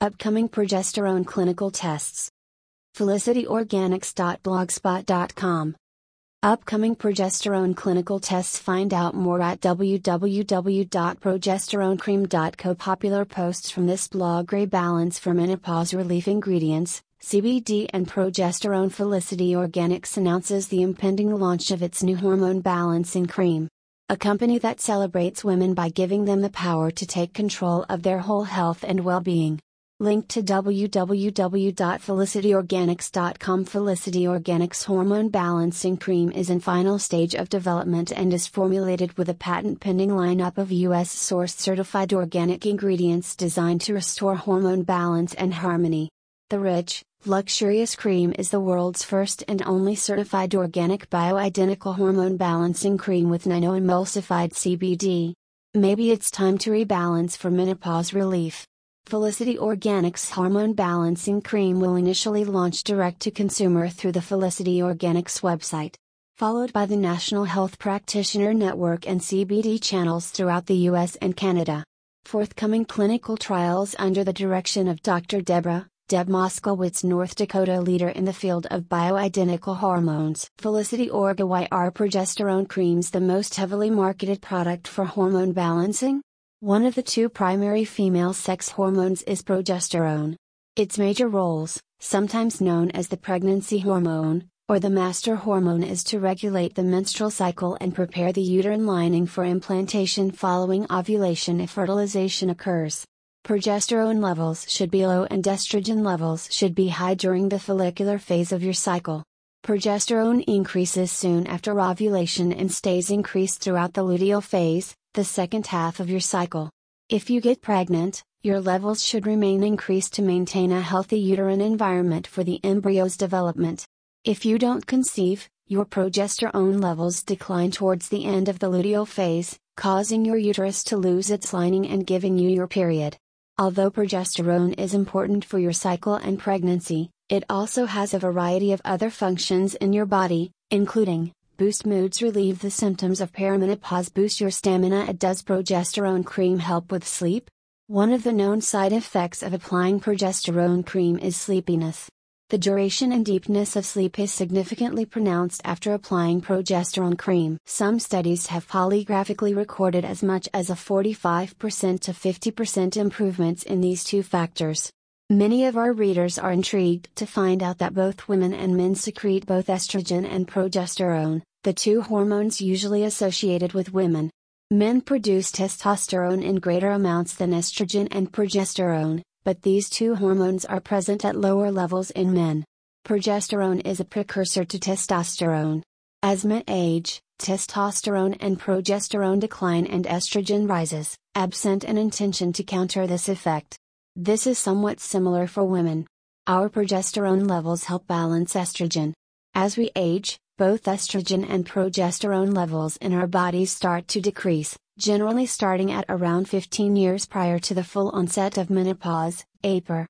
Upcoming progesterone clinical tests. FelicityOrganics.blogspot.com. Upcoming progesterone clinical tests. Find out more at www.progesteronecream.co. Popular posts from this blog Gray Balance for Menopause Relief Ingredients, CBD and Progesterone Felicity Organics announces the impending launch of its new hormone balancing cream. A company that celebrates women by giving them the power to take control of their whole health and well being. Link to www.felicityorganics.com Felicity Organics Hormone Balancing Cream is in final stage of development and is formulated with a patent pending lineup of US sourced certified organic ingredients designed to restore hormone balance and harmony. The rich, luxurious cream is the world's first and only certified organic bioidentical hormone balancing cream with nano-emulsified CBD. Maybe it's time to rebalance for menopause relief. Felicity Organics Hormone Balancing Cream will initially launch direct to consumer through the Felicity Organics website, followed by the National Health Practitioner Network and CBD channels throughout the US and Canada. Forthcoming clinical trials under the direction of Dr. Deborah, Deb Moskowitz North Dakota leader in the field of bioidentical hormones. Felicity Orga are progesterone creams the most heavily marketed product for hormone balancing? One of the two primary female sex hormones is progesterone. Its major roles, sometimes known as the pregnancy hormone, or the master hormone, is to regulate the menstrual cycle and prepare the uterine lining for implantation following ovulation if fertilization occurs. Progesterone levels should be low and estrogen levels should be high during the follicular phase of your cycle. Progesterone increases soon after ovulation and stays increased throughout the luteal phase, the second half of your cycle. If you get pregnant, your levels should remain increased to maintain a healthy uterine environment for the embryo's development. If you don't conceive, your progesterone levels decline towards the end of the luteal phase, causing your uterus to lose its lining and giving you your period. Although progesterone is important for your cycle and pregnancy, it also has a variety of other functions in your body, including boost moods, relieve the symptoms of perimenopause, boost your stamina. Does progesterone cream help with sleep? One of the known side effects of applying progesterone cream is sleepiness. The duration and deepness of sleep is significantly pronounced after applying progesterone cream. Some studies have polygraphically recorded as much as a 45% to 50% improvements in these two factors. Many of our readers are intrigued to find out that both women and men secrete both estrogen and progesterone, the two hormones usually associated with women. Men produce testosterone in greater amounts than estrogen and progesterone, but these two hormones are present at lower levels in men. Progesterone is a precursor to testosterone. As men age, testosterone and progesterone decline and estrogen rises, absent an intention to counter this effect. This is somewhat similar for women. Our progesterone levels help balance estrogen. As we age, both estrogen and progesterone levels in our bodies start to decrease, generally starting at around 15 years prior to the full onset of menopause, APER.